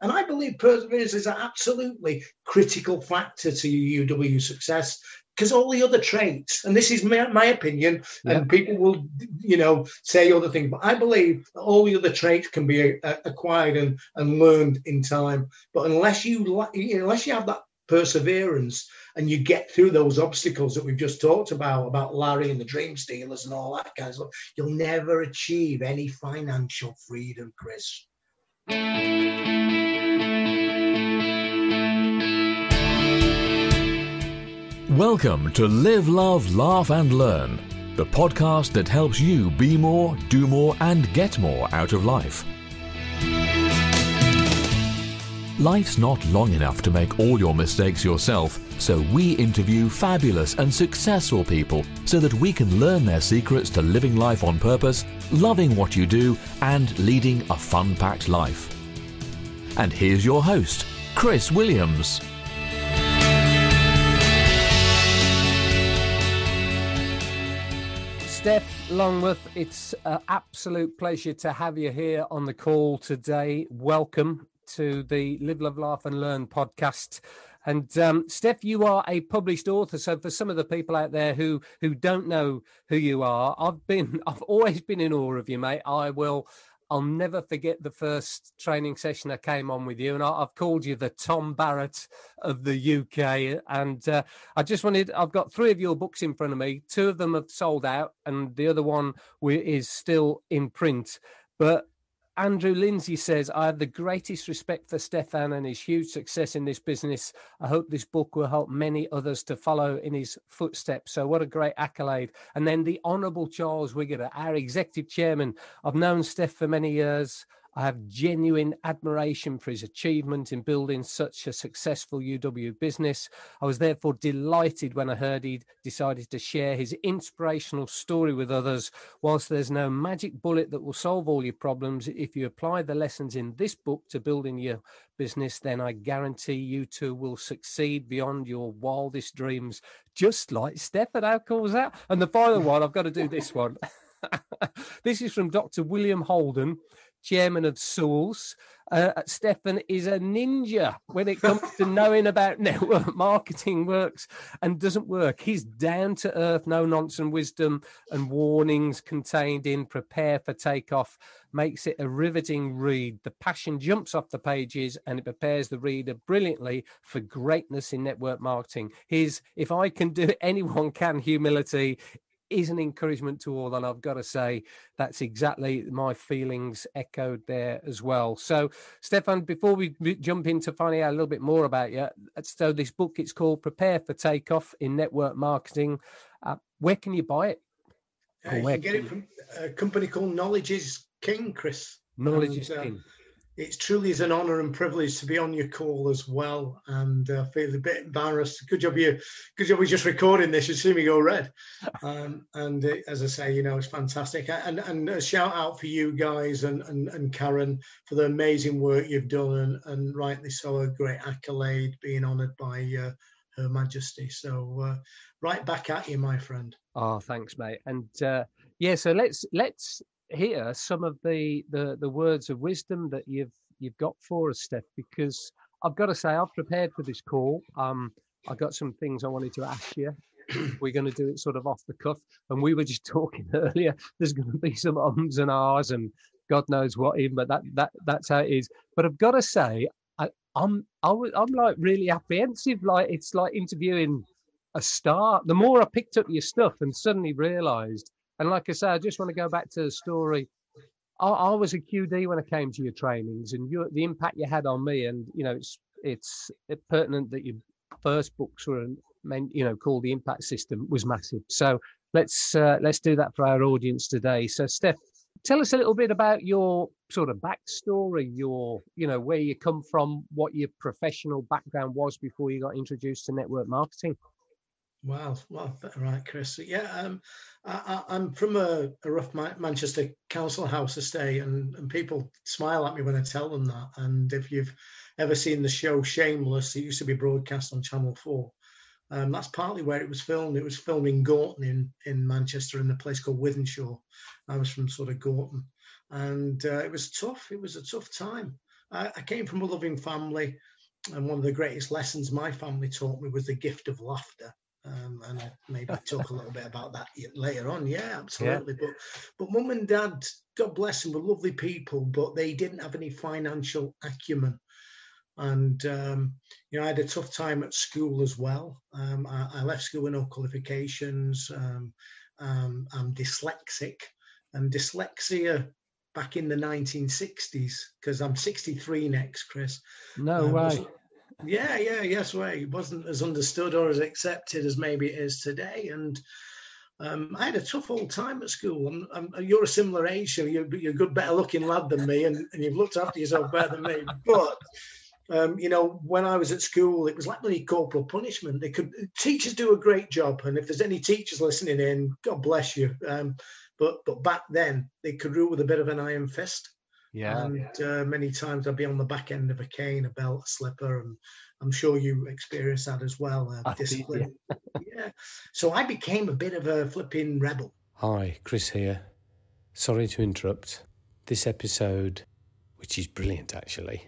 And I believe perseverance is an absolutely critical factor to UW success because all the other traits, and this is my, my opinion, yeah. and people will, you know, say other things, but I believe all the other traits can be uh, acquired and, and learned in time. But unless you unless you have that perseverance and you get through those obstacles that we've just talked about, about Larry and the Dream Stealers and all that kind of stuff, you'll never achieve any financial freedom, Chris. Welcome to Live, Love, Laugh and Learn, the podcast that helps you be more, do more, and get more out of life. Life's not long enough to make all your mistakes yourself, so we interview fabulous and successful people so that we can learn their secrets to living life on purpose, loving what you do, and leading a fun packed life. And here's your host, Chris Williams. Steph Longworth, it's an absolute pleasure to have you here on the call today. Welcome to the Live, Love, Laugh and Learn podcast. And um, Steph, you are a published author. So for some of the people out there who who don't know who you are, I've been I've always been in awe of you, mate. I will I'll never forget the first training session I came on with you, and I, have called you the Tom Barrett of the UK. And uh, I just wanted, I've got three of your books in front of me. Two of them have sold out, and the other one is still in print. But Andrew Lindsay says, I have the greatest respect for Stephan and his huge success in this business. I hope this book will help many others to follow in his footsteps. So, what a great accolade. And then the Honourable Charles Wigoder, our executive chairman. I've known Steph for many years. I have genuine admiration for his achievement in building such a successful UW business. I was therefore delighted when I heard he'd decided to share his inspirational story with others. Whilst there's no magic bullet that will solve all your problems, if you apply the lessons in this book to building your business, then I guarantee you too will succeed beyond your wildest dreams, just like Stephan. How cool that? And the final one, I've got to do this one. this is from Dr. William Holden chairman of Sewell's. Uh, Stephan is a ninja when it comes to knowing about network marketing works and doesn't work. He's down to earth, no nonsense wisdom and warnings contained in Prepare for Takeoff makes it a riveting read. The passion jumps off the pages and it prepares the reader brilliantly for greatness in network marketing. His, if I can do it, anyone can humility is an encouragement to all. And I've got to say, that's exactly my feelings echoed there as well. So, Stephan, before we jump into finding out a little bit more about you, so this book, it's called Prepare for Takeoff in Network Marketing. Uh, where can you buy it? Uh, you can get it from a company called Knowledge is King, Chris. Knowledge and, is uh, King it truly is an honour and privilege to be on your call as well, and I uh, feel a bit embarrassed. Good job you, good job we just recording this. You see me go red, um, and uh, as I say, you know it's fantastic. And and a shout out for you guys and and, and Karen for the amazing work you've done, and, and rightly so, a great accolade being honoured by uh, Her Majesty. So uh, right back at you, my friend. Oh, thanks, mate. And uh, yeah, so let's let's hear some of the, the the words of wisdom that you've you've got for us, Steph, because I've got to say I've prepared for this call. Um, I got some things I wanted to ask you. We're going to do it sort of off the cuff, and we were just talking earlier. There's going to be some ums and ahs and God knows what even, but that that that's how it is. But I've got to say, I, I'm I am i am like really apprehensive. Like it's like interviewing a star. The more I picked up your stuff and suddenly realised and like I say, I just want to go back to the story. I, I was a QD when I came to your trainings, and you, the impact you had on me, and you know, it's it's pertinent that your first books were, meant, you know, called the Impact System was massive. So let's uh, let's do that for our audience today. So, Steph, tell us a little bit about your sort of backstory, your you know where you come from, what your professional background was before you got introduced to network marketing. Wow, well, right, Chris. Yeah, um, I, am from a, a, rough Manchester council house estate, and, and people smile at me when I tell them that. And if you've ever seen the show Shameless, it used to be broadcast on Channel 4. Um, that's partly where it was filmed. It was filmed in Gorton in, in Manchester in a place called Wythenshawe. I was from sort of Gorton. And uh, it was tough. It was a tough time. I, I came from a loving family, and one of the greatest lessons my family taught me was the gift of laughter. Um, and maybe talk a little bit about that later on. Yeah, absolutely. Yeah. But but mum and dad, God bless them, were lovely people, but they didn't have any financial acumen. And um, you know, I had a tough time at school as well. Um, I, I, left school with no qualifications. Um, um, I'm dyslexic, and dyslexia back in the 1960s because I'm 63 next, Chris. No way. Yeah, yeah, yes way. It wasn't as understood or as accepted as maybe it is today, and. Um, I had a tough old time at school. I'm, I'm, you're a similar age, so you're, you're, a good, better looking lad than me, and, and you've looked after yourself better than me. But um, you know, when I was at school, it was like really corporal punishment. They could teachers do a great job, and if there's any teachers listening in, God bless you. Um, but but back then, they could rule with a bit of an iron fist. Yeah. And uh, many times I'd be on the back end of a cane, a belt, a slipper, and I'm sure you experienced that as well. Uh, discipline. Did, yeah. yeah. So I became a bit of a flipping rebel. Hi, Chris here. Sorry to interrupt. This episode, which is brilliant actually,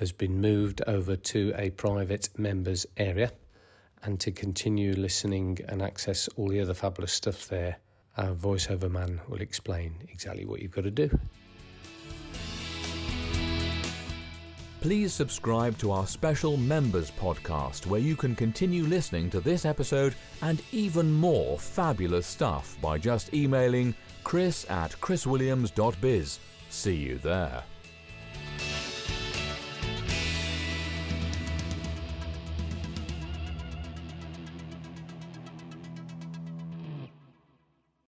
has been moved over to a private members area. And to continue listening and access all the other fabulous stuff there, our voiceover man will explain exactly what you've got to do. Please subscribe to our special members podcast where you can continue listening to this episode and even more fabulous stuff by just emailing chris at chriswilliams.biz. See you there.